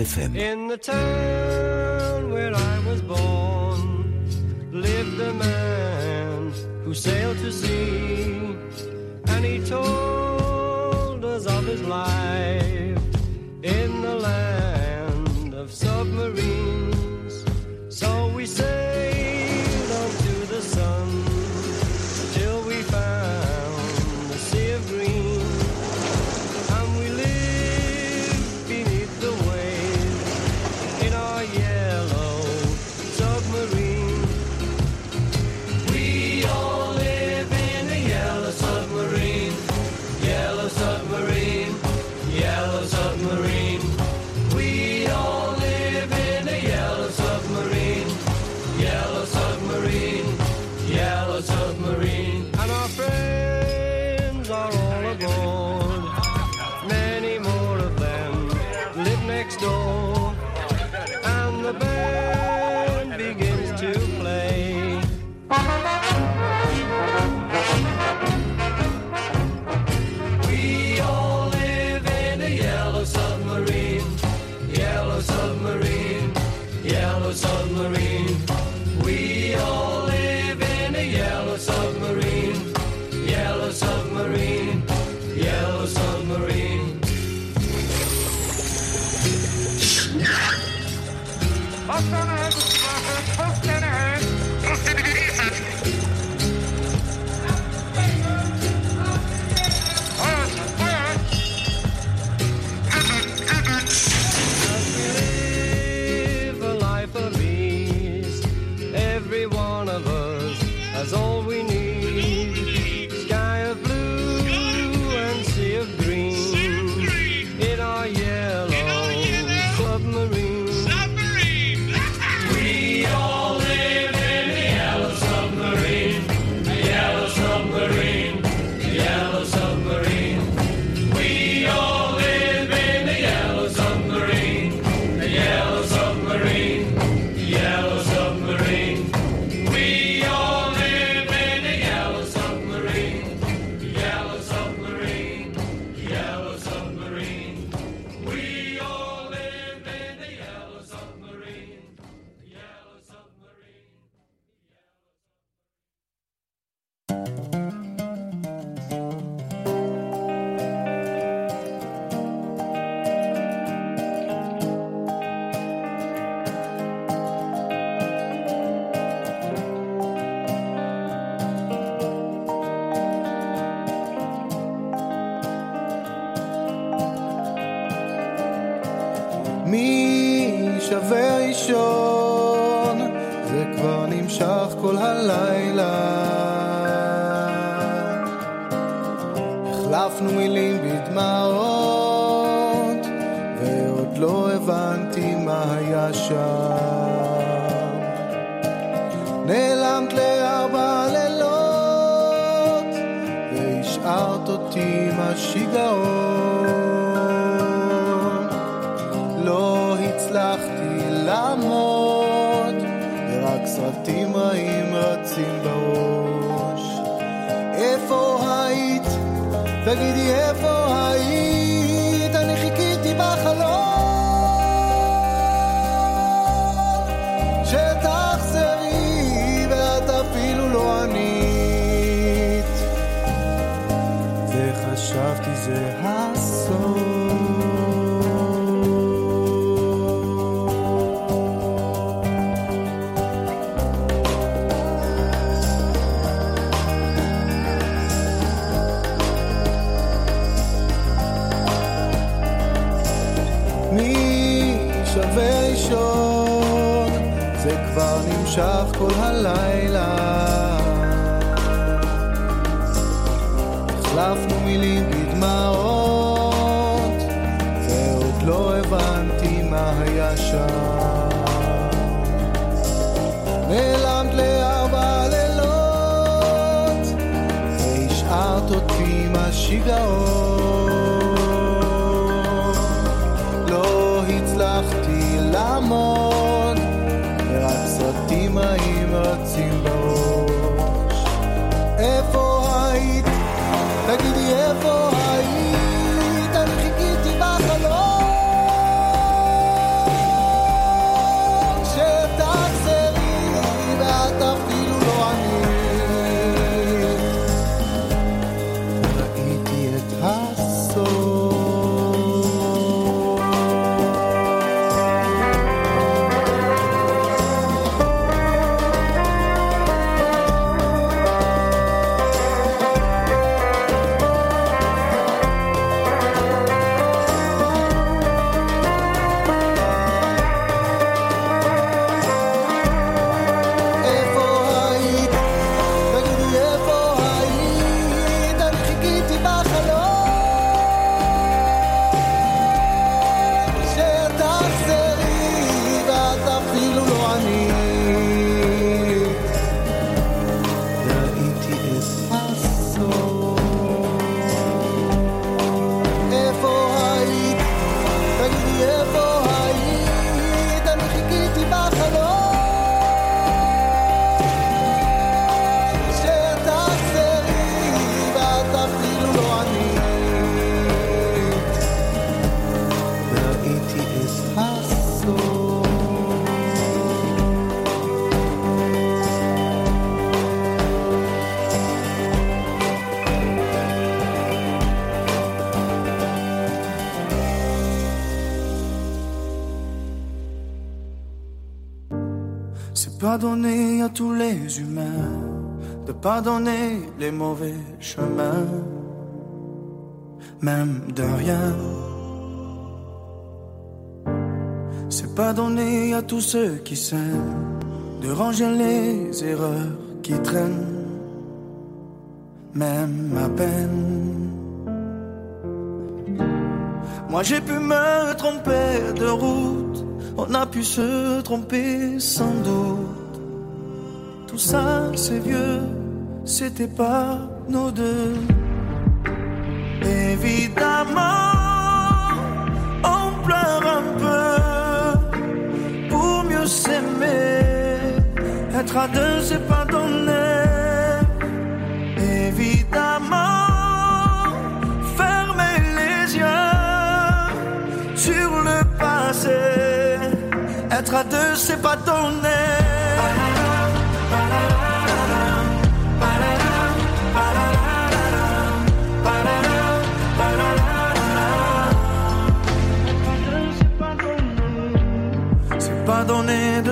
In the town. הבנתי מה היה שם. נעלמת לארבע לילות, והשארת אותי עם השיגעון. לא הצלחתי לעמוד, ורק סרטים רעים רצים בראש. איפה היית? תגידי איפה you go. Pardonner les mauvais chemins, même de rien. C'est pardonner à tous ceux qui s'aiment, de ranger les erreurs qui traînent, même à peine. Moi j'ai pu me tromper de route, on a pu se tromper sans doute ça c'est vieux, c'était pas nos deux. Évidemment, on pleure un peu pour mieux s'aimer. Être à deux, c'est pas donné. Évidemment, fermer les yeux sur le passé. Être à deux, c'est pas donné.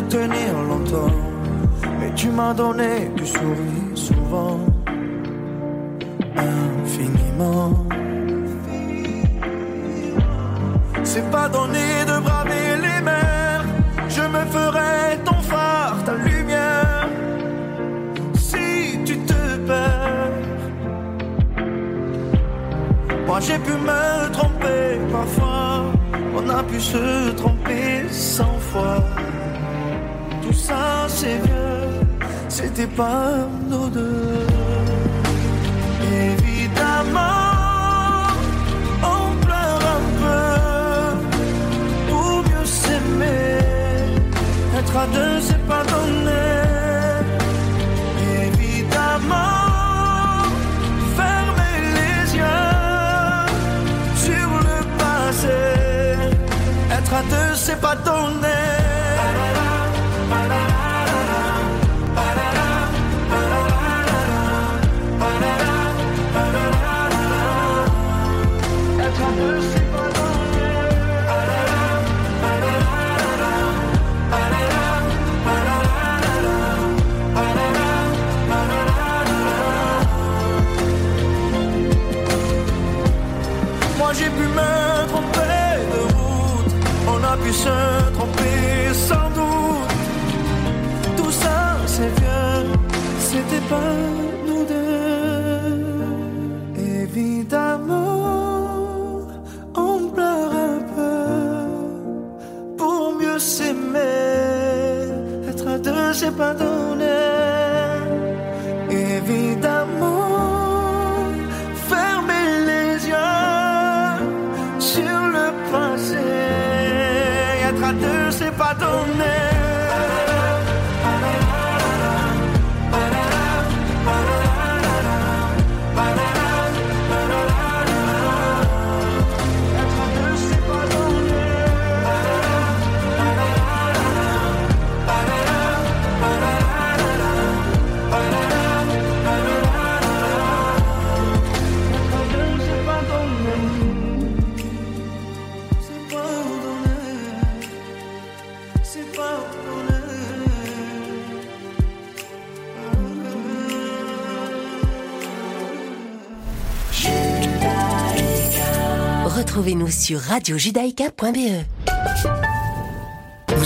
Tenir longtemps, mais tu m'as donné du sourire souvent, infiniment. C'est pas donné de braver les mers, je me ferai ton phare, ta lumière, si tu te perds. Moi j'ai pu me tromper parfois, on a pu se tromper cent fois c'était pas nos deux. Évidemment, on pleure un peu pour mieux s'aimer. Être à deux, c'est pas donné. Évidemment, fermer les yeux sur le passé. Être à deux, c'est pas donné. Se tromper sans doute. Tout ça c'est vieux, c'était pas nous deux. Évidemment, on pleure un peu pour mieux s'aimer. Être à deux, c'est pas. Retrouvez-nous sur radiojudaïka.be.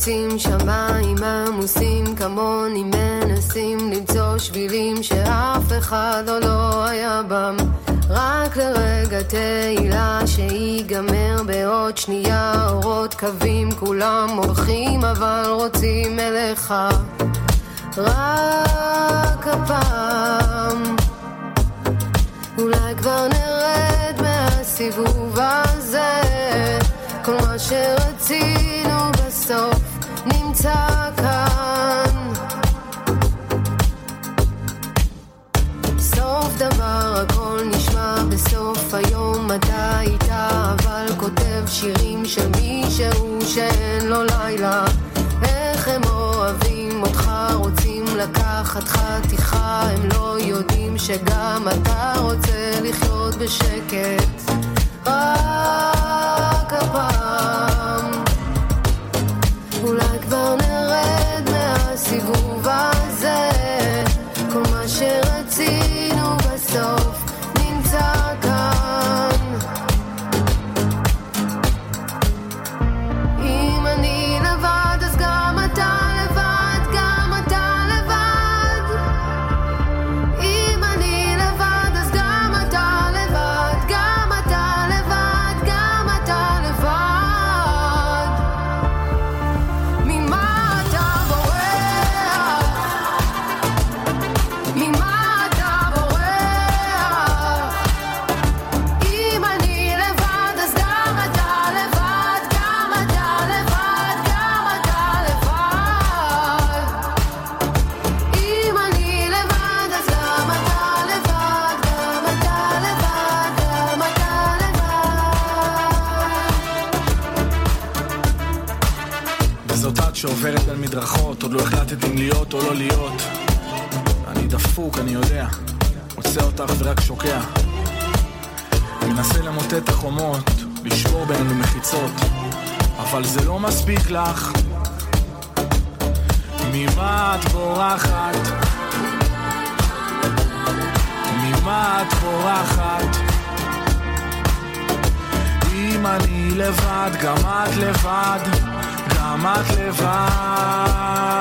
חוצים שמיים עמוסים כמוני מנסים למצוא שבילים שאף אחד עוד לא היה בם. רק לרגע תהילה שיגמר בעוד שנייה אורות קווים כולם הולכים אבל רוצים אליך רק הפעם. אולי כבר נרד מהסיבוב הזה כל מה שרצינו בסוף נמצא כאן. סוף דבר הכל נשמע בסוף היום אתה איתה אבל כותב שירים של מישהו שאין לו לילה. איך הם אוהבים אותך רוצים לקחת חתיכה הם לא יודעים שגם אתה רוצה לחיות בשקט. רק החלטת אם להיות או לא להיות. אני דפוק, אני יודע, מוצא אותך ורק שוקע. מנסה למוטט את החומות, לשבור בינינו מחיצות, אבל זה לא מספיק לך. ממה את בורחת? ממה את בורחת? אם אני לבד, גם את לבד, גם את לבד.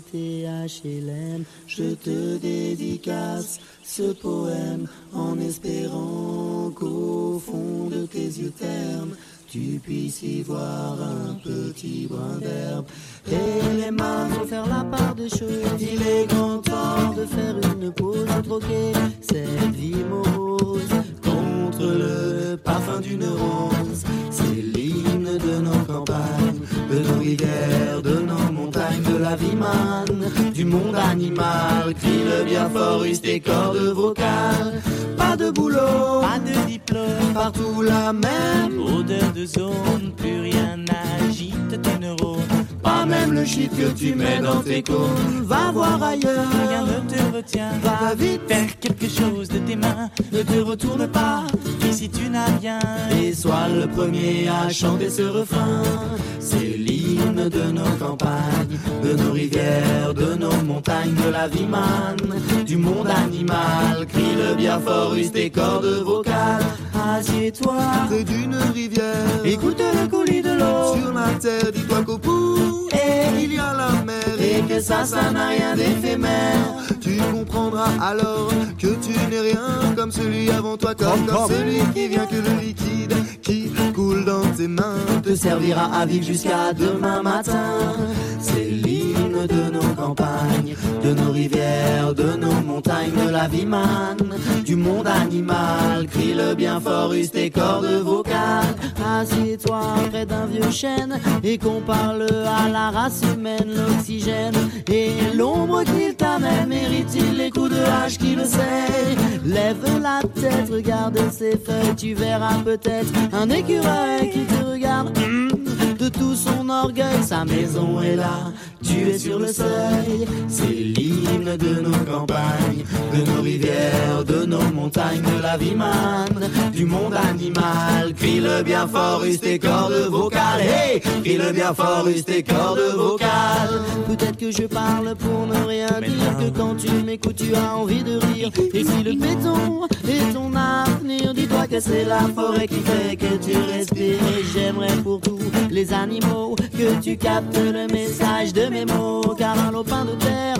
Cité je te dédicace ce poème en espérant qu'au fond de tes yeux ternes, tu puisses y voir un petit brin d'herbe. Et les mains vont faire la part des choses. Il est grand temps de faire une pause, de troquer cette vie morose contre le parfum d'une rose. C'est l'hymne de nos campagnes, de nos rivières, de nos de la vie manne, du monde animal. Crie le bien fort, tes cordes vocales. Pas de boulot, Pas de diplôme, partout la même. odeur de zone, plus rien n'agite tes neurones. Pas même le shit que tu mets dans tes cônes. Va voir ailleurs. Rien ne te retient, Va vite, faire quelque chose de tes mains. ne te retourne pas. Ici tu n'as rien, Et sois le premier à chanter ce refrain. C'est l'hymne de nos campagnes, de nos rivières, de nos montagnes, de la vie manne, du monde animal. Crie le bien fort, use tes cordes vocales. Assieds-toi Près d'une rivière, écoute le coulis de l'eau. sur la terre, dis-toi qu'au bout, il y a la mer. et que ça, ça n'a rien d'éphémère. Tu comprendras alors que tu n'es rien comme celui avant toi, comme, comme celui qui vient que le liquide qui coule dans tes mains te servira à vivre jusqu'à demain matin. C'est l'hymne de nos campagnes, de nos rivières, de nos montagnes, de la vie manne, du monde animal. Crie le bien fort, use tes cordes vocales. Assieds-toi près d'un vieux chêne et qu'on parle à la l'oxygène et l'ombre qu'il t'amène. Mérite-t-il les coups de hache qui le sait? Lève la tête, regarde ses feuilles, tu verras peut-être un écureuil qui te regarde. hum, De tout son orgueil, sa maison est là, tu es sur le seuil. C'est l'hymne de nos campagnes, de nos rivières, de nos montagnes, de la vie manne, du monde animal. Crie le bien fort, use tes cordes vocales. Hey, crie le bien fort, use tes cordes vocales. Peut-être que je parle pour ne rien dire, que quand tu m'écoutes, tu as envie de rire. Et si le béton est ton avenir, dis-toi que c'est la forêt qui fait que tu respires. Et j'aimerais pour tous les animaux que tu captes le message de mes mots. Car un lopin de terre,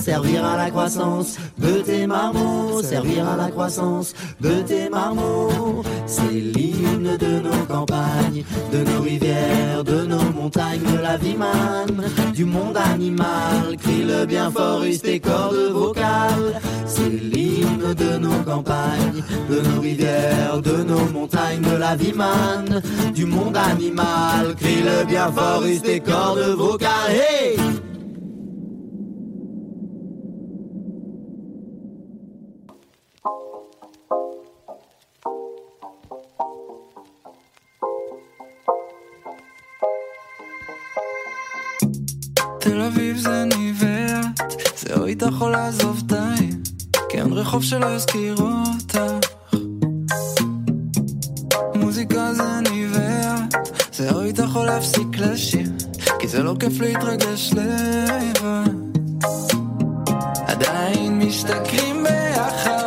servir à la croissance de tes marmots, servir à la croissance de tes marmots. C'est l'hymne de nos campagnes, de nos rivières, de nos montagnes, de la vie manne, du monde animal. Crie le bien fort, use tes cordes vocales. C'est l'hymne de nos campagnes, de nos rivières, de nos montagnes, de la vie manne, du monde animal. Crie le bien fort, use tes cordes vocales. אביב זה ניבט, זהו איתך יכול לעזוב די, כי אין רחוב שלא יזכיר אותך. מוזיקה זה ניבט, זהו איתך יכול להפסיק לשיר, כי זה לא כיף להתרגש לבד. עדיין משתכרים ביחד,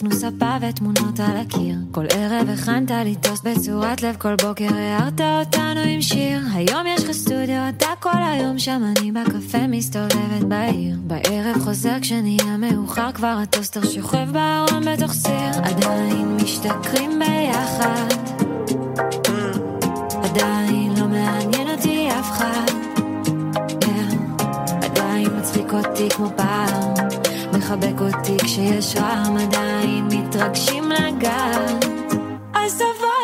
הוספנו ספה ותמונות על הקיר. כל ערב הכנת לי טוסט בצורת לב, כל בוקר הערת אותנו עם שיר. היום יש לך סטודיו, אתה כל היום שם, אני בקפה מסתובבת בעיר. בערב חוזר כשנהיה מאוחר, כבר הטוסטר שוכב בארון בתוך סיר. עדיין משתכרים ביחד, עדיין לא מעניין אותי אף אחד. עדיין מצחיק אותי כמו פעם. מחבק אותי כשיש רעם, עדיין מתרגשים לגעת. אז תבוא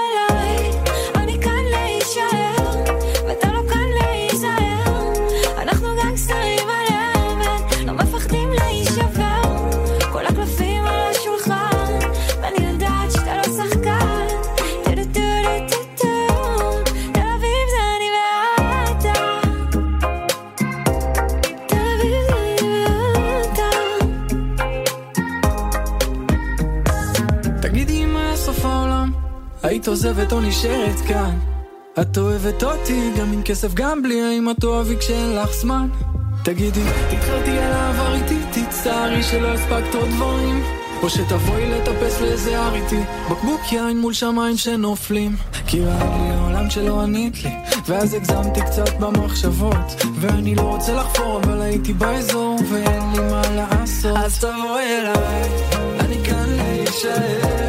עוזבת או נשארת כאן? את אוהבת אותי גם עם כסף גם בלי, האם את אוהבי כשאין לך זמן? תגידי, תתחרתי על העבר איתי, תצטערי שלא הספקת עוד דברים. או שתבואי לטפס לאיזה הר איתי. בקבוק יין מול שמיים שנופלים. כי רע לי העולם שלא ענית לי. ואז הגזמתי קצת במחשבות. ואני לא רוצה לחפור אבל הייתי באזור ואין לי מה לעשות. אז תבואי אליי, אני כאן להישאר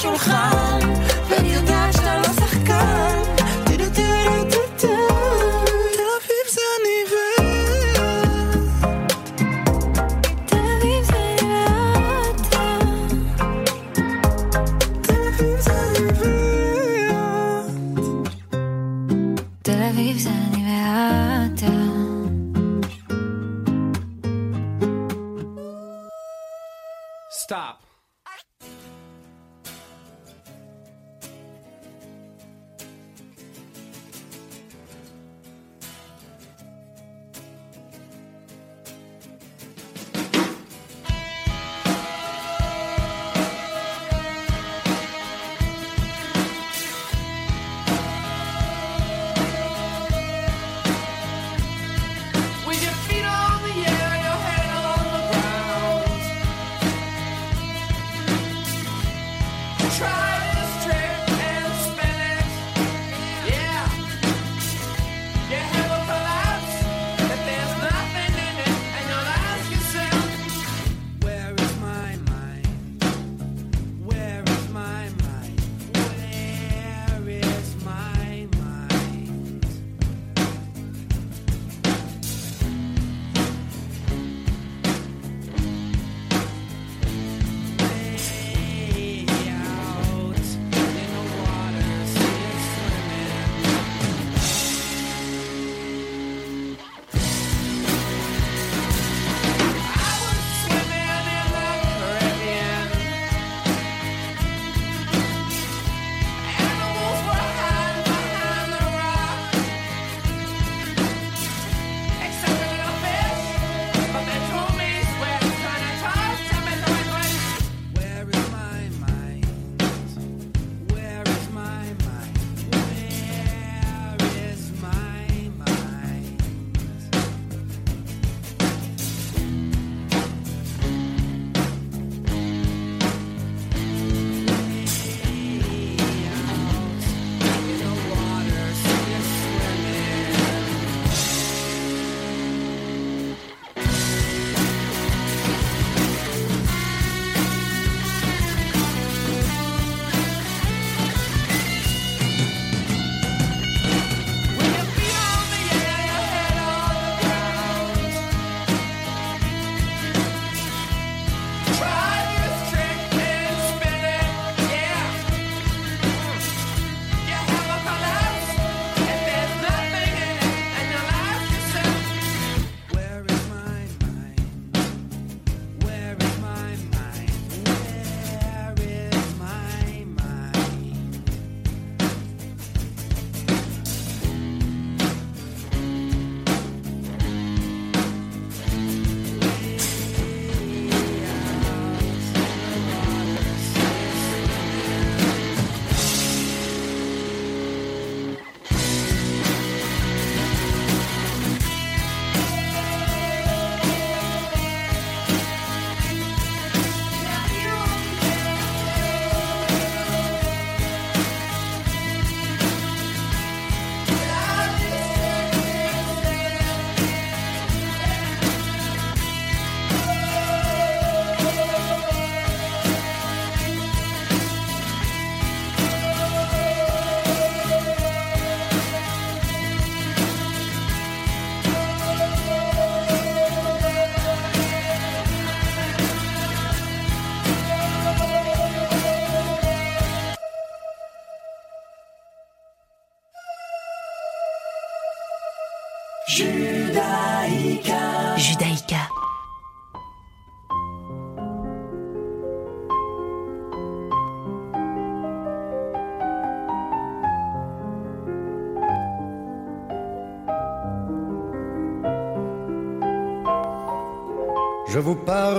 伤害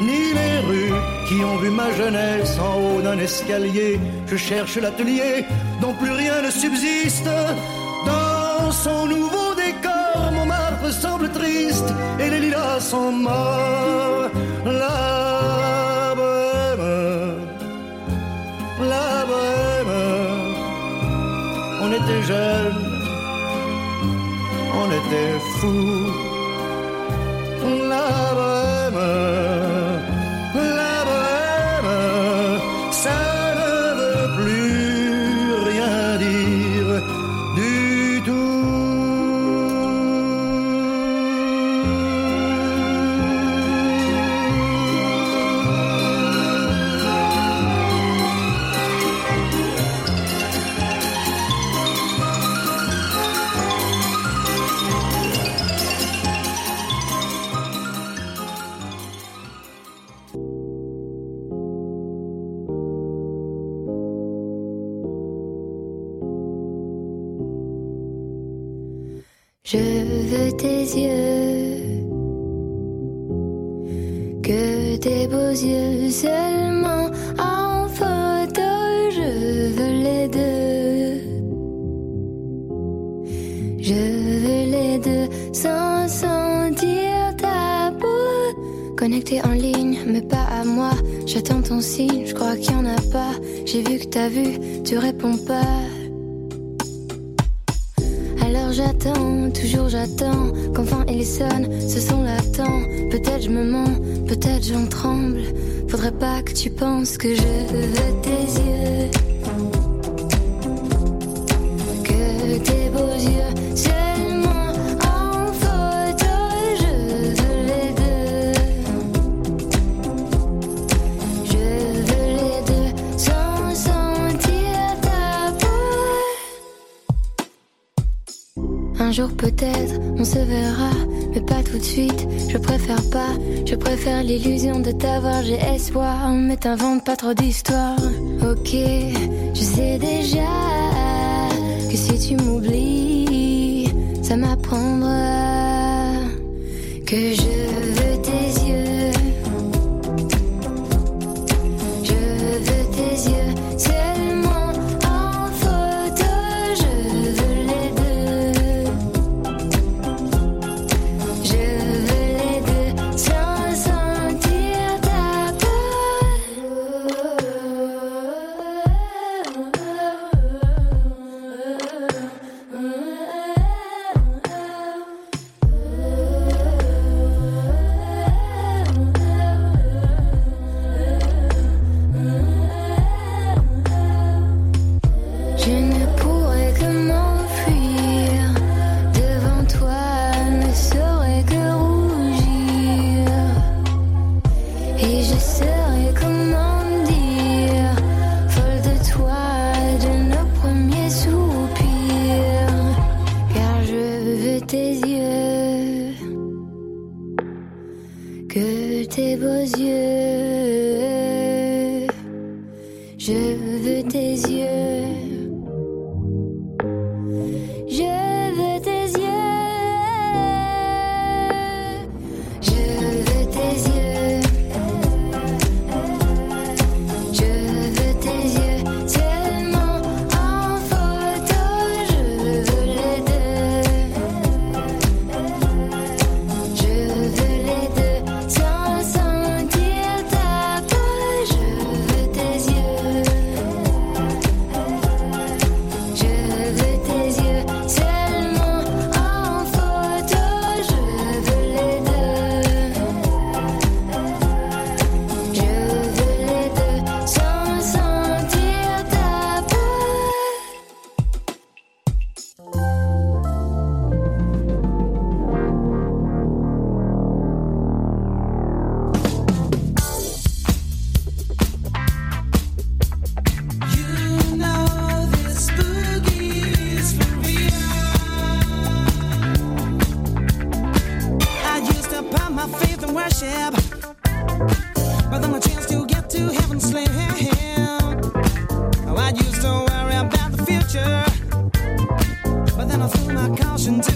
ni les rues qui ont vu ma jeunesse en haut d'un escalier. Je cherche l'atelier dont plus rien ne subsiste. Dans son nouveau décor, Montmartre semble triste et les lilas sont morts. La bohème, la bohème, on était jeunes, on était fous. Tu penses que je t'invente pas trop d'histoires, ok, je sais déjà. future. But then I threw my caution to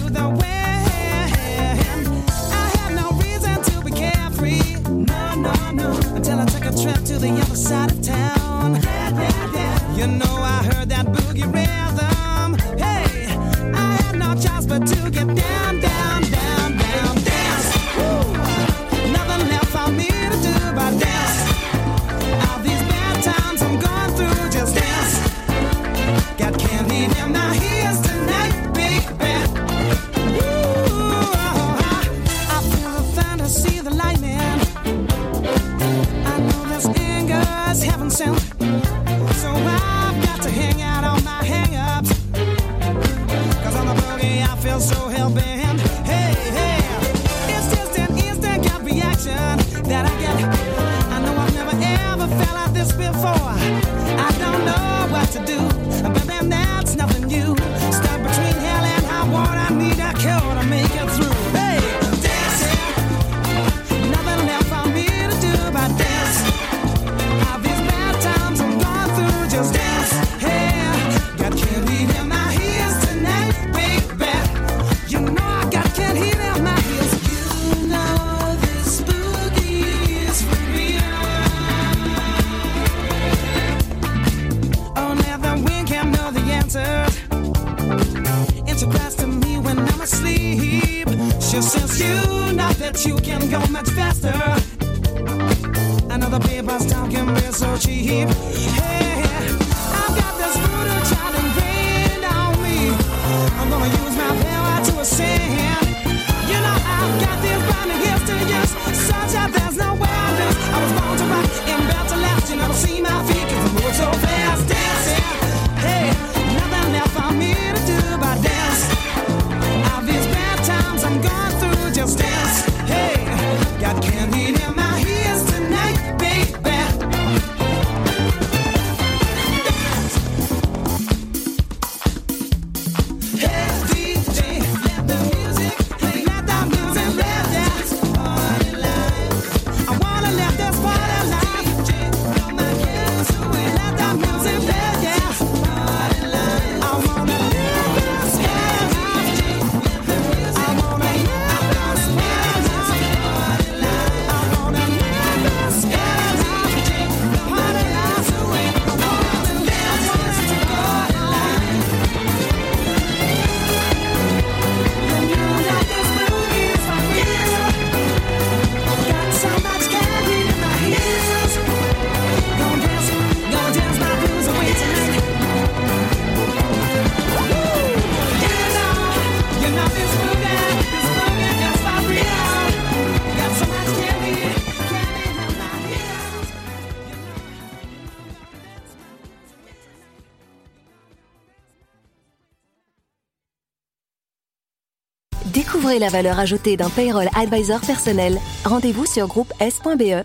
La valeur ajoutée d'un payroll advisor personnel. Rendez-vous sur groupe S.be.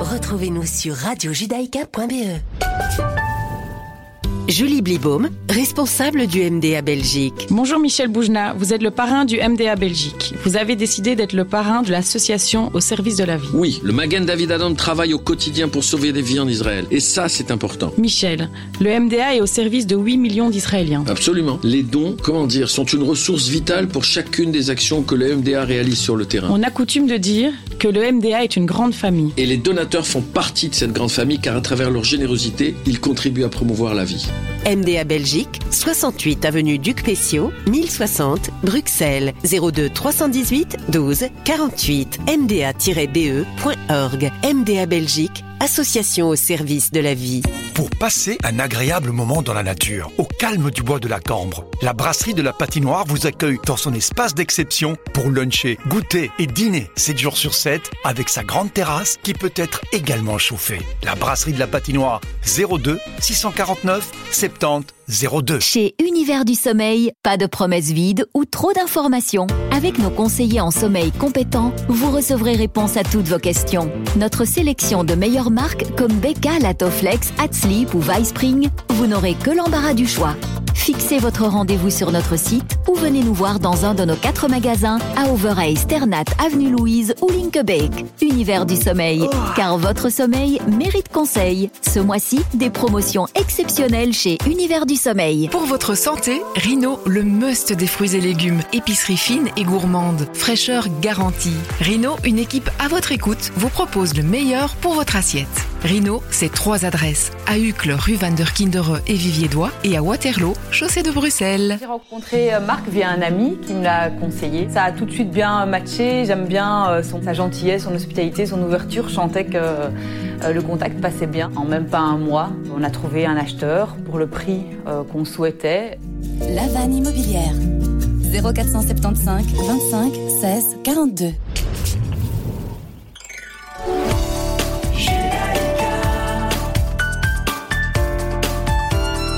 Retrouvez-nous sur radiojudaïka.be. Julie Blibaum, responsable du MDA Belgique. Bonjour Michel Boujna, vous êtes le parrain du MDA Belgique. Vous avez décidé d'être le parrain de l'association au service de la vie. Oui, le Magen David Adam travaille au quotidien pour sauver des vies en Israël. Et ça, c'est important. Michel, le MDA est au service de 8 millions d'Israéliens. Absolument. Les dons, comment dire, sont une ressource vitale pour chacune des actions que le MDA réalise sur le terrain. On a coutume de dire que le MDA est une grande famille. Et les donateurs font partie de cette grande famille car à travers leur générosité, ils contribuent à promouvoir la vie. MDA Belgique, 68 avenue Duc Pessiot, 1060 Bruxelles, 02 318 12 48 mda-be.org. MDA Belgique, association au service de la vie. Pour passer un agréable moment dans la nature, au calme du bois de la Cambre, la brasserie de la patinoire vous accueille dans son espace d'exception pour luncher, goûter et dîner 7 jours sur 7 avec sa grande terrasse qui peut être également chauffée. La brasserie de la patinoire 02 649 70 02. Chez Univers du Sommeil, pas de promesses vides ou trop d'informations. Avec nos conseillers en sommeil compétents, vous recevrez réponse à toutes vos questions. Notre sélection de meilleures marques comme Becca, Latoflex, Sleep ou Spring, vous n'aurez que l'embarras du choix. Fixez votre rendez-vous sur notre site ou venez nous voir dans un de nos quatre magasins à Overay, Sternat, Avenue Louise ou Linkebeek. Univers du sommeil, car votre sommeil mérite conseil. Ce mois-ci, des promotions exceptionnelles chez Univers du sommeil. Pour votre santé, Rhino, le must des fruits et légumes. Épicerie fine et gourmande. Fraîcheur garantie. Rhino, une équipe à votre écoute, vous propose le meilleur pour votre assiette. Rhino, c'est trois adresses. À Uccle, rue Van der Kindere et Vivier-Dois et à Waterloo, chaussée de Bruxelles. J'ai rencontré euh, Marc via un ami qui me l'a conseillé. Ça a tout de suite bien matché. J'aime bien euh, son, sa gentillesse, son hospitalité, son ouverture. Je sentais que euh, le contact passait bien. En même pas un mois, on a trouvé un acheteur pour le prix qu'on souhaitait. La vanne immobilière. 0475 25 16 42.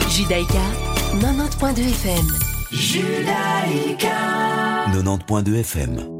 Judaïka, 90.2 FM. Judaïka. 90.2 FM.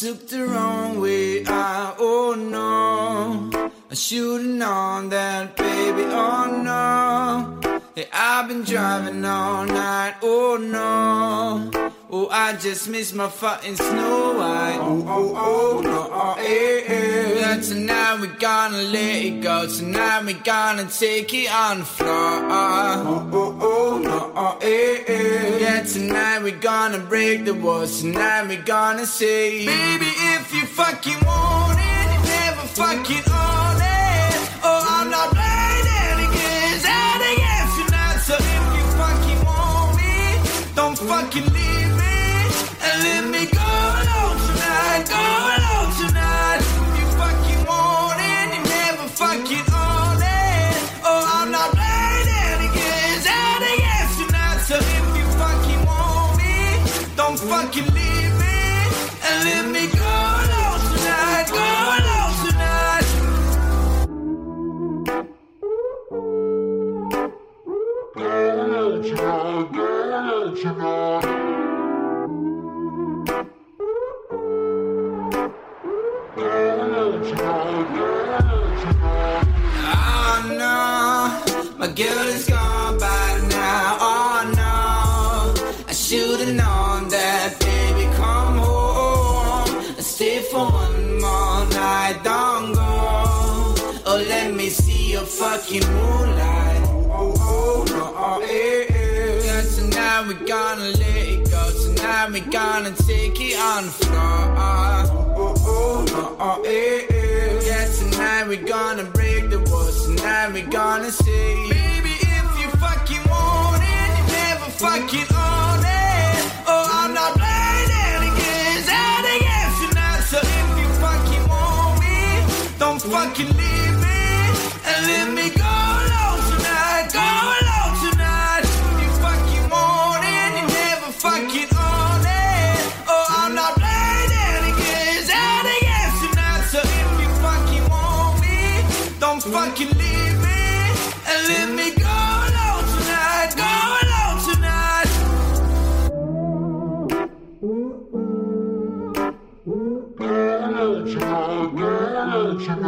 Took the wrong way. I, oh no, I should've known that, baby. Oh no, hey, I've been driving all night. Oh no. Oh, I just miss my fucking Snow White. Oh, oh, oh, no, oh, eh, eh. Yeah, tonight we gonna let it go. Tonight we gonna take it on the floor. Oh, oh, oh, no, oh, eh, eh. Yeah, tonight we gonna break the walls. Tonight we gonna say, Baby, if you fucking want it, you never fucking own it. Oh, I'm not playing any games tonight. So if you fucking want me, don't fucking leave alone tonight, go alone tonight. Oh no, my girl is gone by now. Oh no, I should've known that, baby. Come home, I stay for one more night. Don't go. Oh, let me see your fucking moonlight. Tonight we gonna let it go. Tonight we gonna take it on the floor. Oh, oh, oh, oh, eh, eh. Yeah, tonight we gonna break the walls. Tonight we gonna say, Baby, if you fucking want it, you never fucking own it. Oh, I'm not playing any games, any games tonight. So if you fucking want me, don't fucking leave me and let me go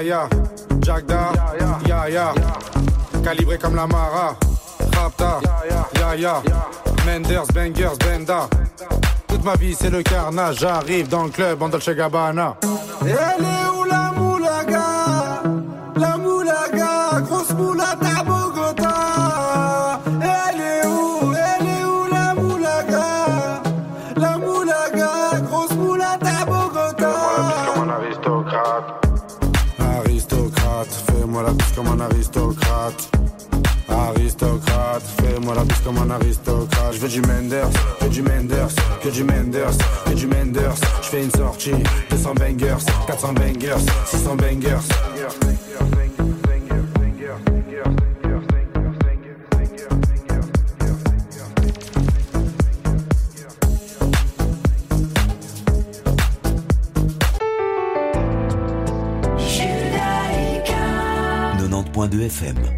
Ya Jagda, ya calibré comme la Mara, Rapta, ya Menders, Bangers, Benda. Toute ma vie c'est le carnage, j'arrive dans le club en Dolce Gabbana. Elle est où Comme un aristocrate. Je veux du Menders, que du Menders Que du Menders, que du Menders. Je fais une sortie, 200 bangers 400 bangers, 600 bangers. De FM.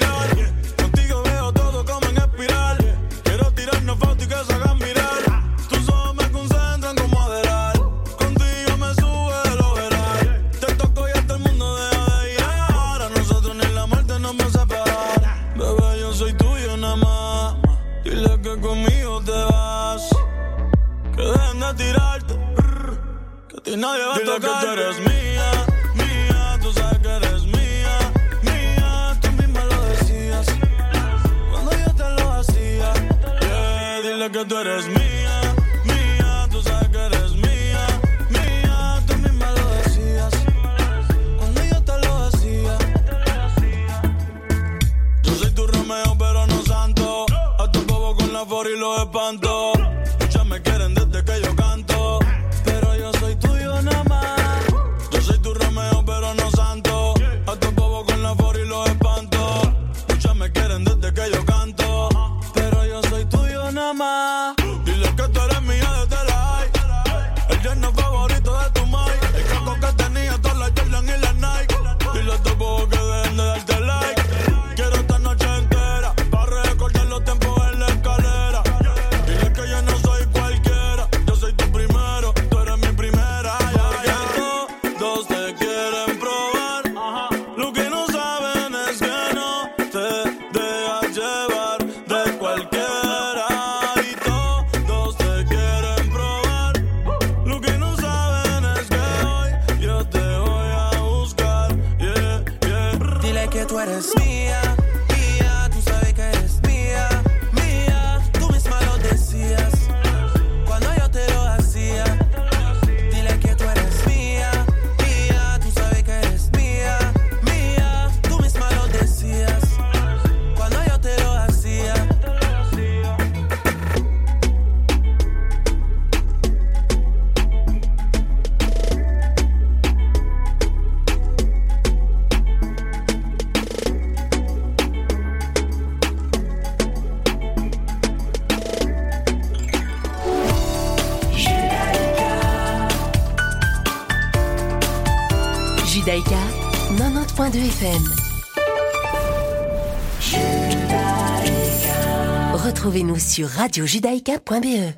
Sur radiojudaïka.be.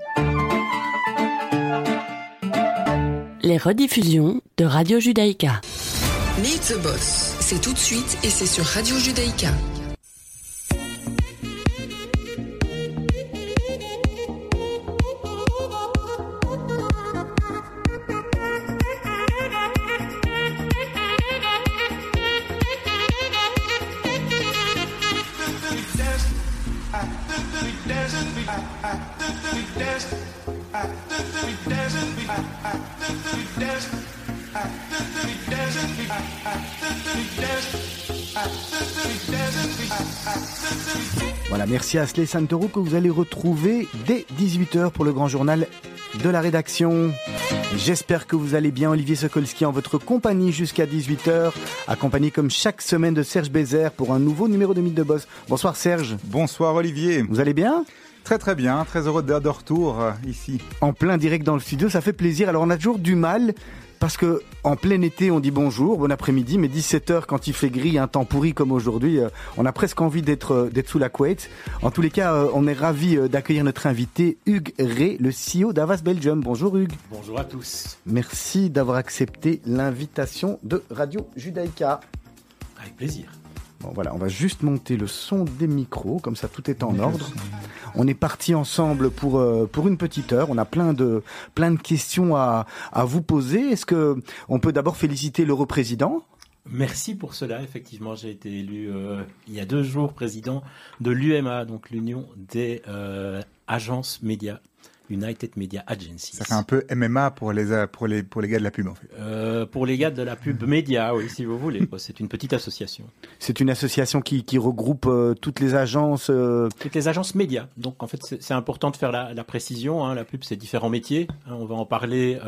Les rediffusions de Radio Judaïka. Meet the Boss, c'est tout de suite et c'est sur Radio Judaïka. À Slay Santoro que vous allez retrouver dès 18h pour le grand journal de la rédaction. J'espère que vous allez bien, Olivier Sokolski en votre compagnie jusqu'à 18h, accompagné comme chaque semaine de Serge Bézère pour un nouveau numéro de Mythe de Boss. Bonsoir Serge. Bonsoir Olivier. Vous allez bien? Très très bien, très heureux d'être de retour euh, ici. En plein direct dans le studio, ça fait plaisir. Alors on a toujours du mal parce que en plein été, on dit bonjour, bon après-midi, mais 17h quand il fait gris, un temps pourri comme aujourd'hui, euh, on a presque envie d'être euh, d'être sous la couette. En tous les cas, euh, on est ravi d'accueillir notre invité Hugues Ray, le CEO d'Avas Belgium. Bonjour Hugues. Bonjour à tous. Merci d'avoir accepté l'invitation de Radio Judaïka. Avec plaisir. Bon voilà, on va juste monter le son des micros, comme ça tout est en ordre. On est parti ensemble pour euh, pour une petite heure. On a plein de plein de questions à à vous poser. Est-ce que on peut d'abord féliciter l'heureux président Merci pour cela. Effectivement, j'ai été élu euh, il y a deux jours président de l'UMA, donc l'Union des euh, agences médias, United Media Agencies. Ça fait un peu MMA pour les, euh, pour les, pour les gars de la pub en fait. Euh, pour les gars de la pub média, oui, si vous voulez. C'est une petite association. C'est une association qui, qui regroupe euh, toutes les agences. euh, Toutes les agences médias. Donc en fait, c'est c'est important de faire la, la précision. hein. La pub, c'est différents métiers. hein. On va en parler.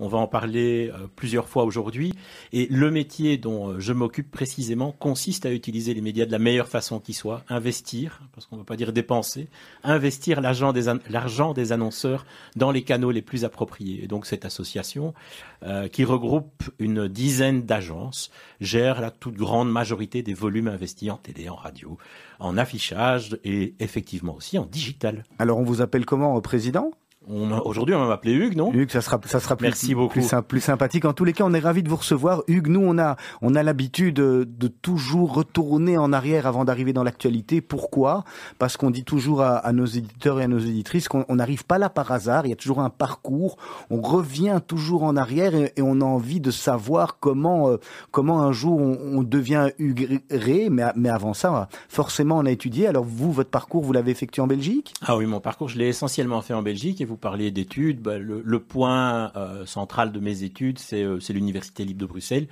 On va en parler euh, plusieurs fois aujourd'hui. Et le métier dont euh, je m'occupe précisément consiste à utiliser les médias de la meilleure façon qui soit, investir, parce qu'on ne va pas dire dépenser, investir l'argent des, annonceurs dans les canaux les plus appropriés. Et donc cette association, euh, qui regroupe une dizaine d'agences, gère la toute grande majorité des volumes investis en télé, en radio, en affichage et effectivement aussi en digital. Alors on vous appelle comment, président? Aujourd'hui, on va m'appeler Hugues, non? Hugues, ça sera, ça sera plus, Merci beaucoup. plus, sym- plus sympathique. En tous les cas, on est ravis de vous recevoir. Hugues, nous, on a, on a l'habitude de, de toujours retourner en arrière avant d'arriver dans l'actualité. Pourquoi? Parce qu'on dit toujours à, à nos éditeurs et à nos éditrices qu'on on n'arrive pas là par hasard. Il y a toujours un parcours. On revient toujours en arrière et, et on a envie de savoir comment, euh, comment un jour on, on devient Hugues Ré. Mais, mais avant ça, forcément, on a étudié. Alors vous, votre parcours, vous l'avez effectué en Belgique? Ah oui, mon parcours, je l'ai essentiellement fait en Belgique et vous parliez d'études. Bah, le, point euh, central de mes études, c'est euh, l'Université libre de Bruxelles,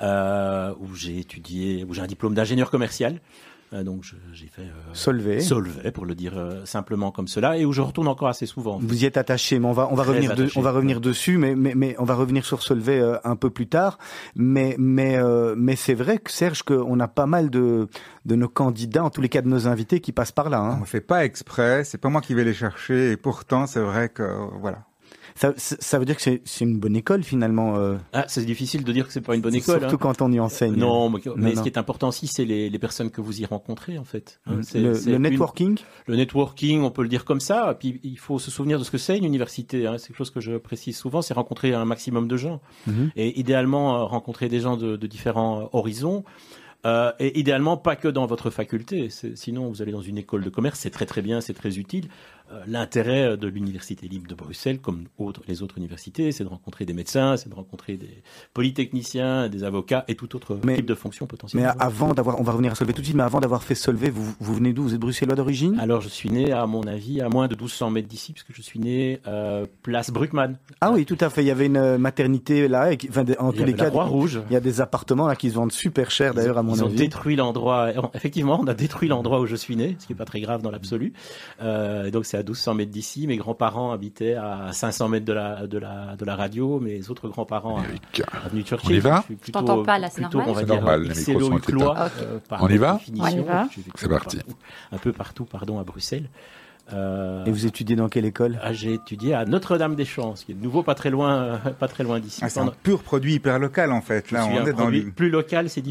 euh, où j'ai étudié, où j'ai un diplôme d'ingénieur commercial. Euh, donc j'ai fait euh, Solvay. Solvay, pour le dire euh, simplement comme cela, et où je retourne encore assez souvent. Vous y êtes attaché, mais on va on va Très revenir de- attaché, on va revenir dessus, mais mais mais on va revenir sur Solvay euh, un peu plus tard. Mais mais euh, mais c'est vrai que Serge qu'on a pas mal de de nos candidats, en tous les cas de nos invités, qui passent par là. Hein. On fait pas exprès, c'est pas moi qui vais les chercher, et pourtant c'est vrai que euh, voilà. Ça, veut dire que c'est une bonne école finalement. euh. Ah, c'est difficile de dire que c'est pas une bonne école. Surtout hein. quand on y enseigne. Non, mais, mais non. ce qui est important aussi, c'est les, les personnes que vous y rencontrez, en fait. hein. Mm. Le- une- networking Le networking, on peut le dire comme ça. Puis il faut se souvenir de ce que c'est une université. hein. C'est quelque chose que je précise souvent, c'est rencontrer un maximum de gens. Mhm. Et idéalement, euh, rencontrer des gens de, de différents euh, horizons. Euh, et idéalement, pas que dans votre faculté. Sinon, vous allez dans une école de commerce, c'est très très bien, c'est très utile. Euh, l'intérêt de l'université libre de Bruxelles, comme autres, les autres universités, c'est de rencontrer des médecins, c'est de rencontrer des polytechniciens, des avocats et tout autre Mais- type de fonction Mais potentiellement. avant d'avoir, on va revenir à Solvay tout de suite, mais avant d'avoir fait Solvay, vous, vous venez d'où? Vous êtes bruxellois d'origine? Alors je suis né, à mon avis, à moins de 1200 mètres d'ici, puisque je suis né euh, place Bruckmann. Ah oui, tout à fait. Il y avait une euh, maternité là, et qui- enfin, des- en Il y tous les cas, Croix-Rouge. il y a des appartements là qui se vendent super cher d'ailleurs à mon Ils ont avis. détruit l'endroit. Effectivement, on a détruit l'endroit où je suis né, ce qui est pas très grave dans l'absolu. Euh, donc c'est à 1200 mètres d'ici. Mes grands-parents habitaient à 500 mètres de la de la de la radio. Mes autres grands-parents à avenue Churchill. On y va Je t'entends pas, là, c'est normal C'est normal, les micros sont euh, On y va. On y va. C'est parti. Un peu partout, pardon, à Bruxelles. Euh, Et vous étudiez dans quelle école? ah, J'ai étudié à Notre-Dame-des-Champs, qui est de nouveau pas très loin, euh, pas très loin d'ici. Ah, c'est un pur produit hyper local en fait. Là, on est dans produit le... plus local, c'est difficile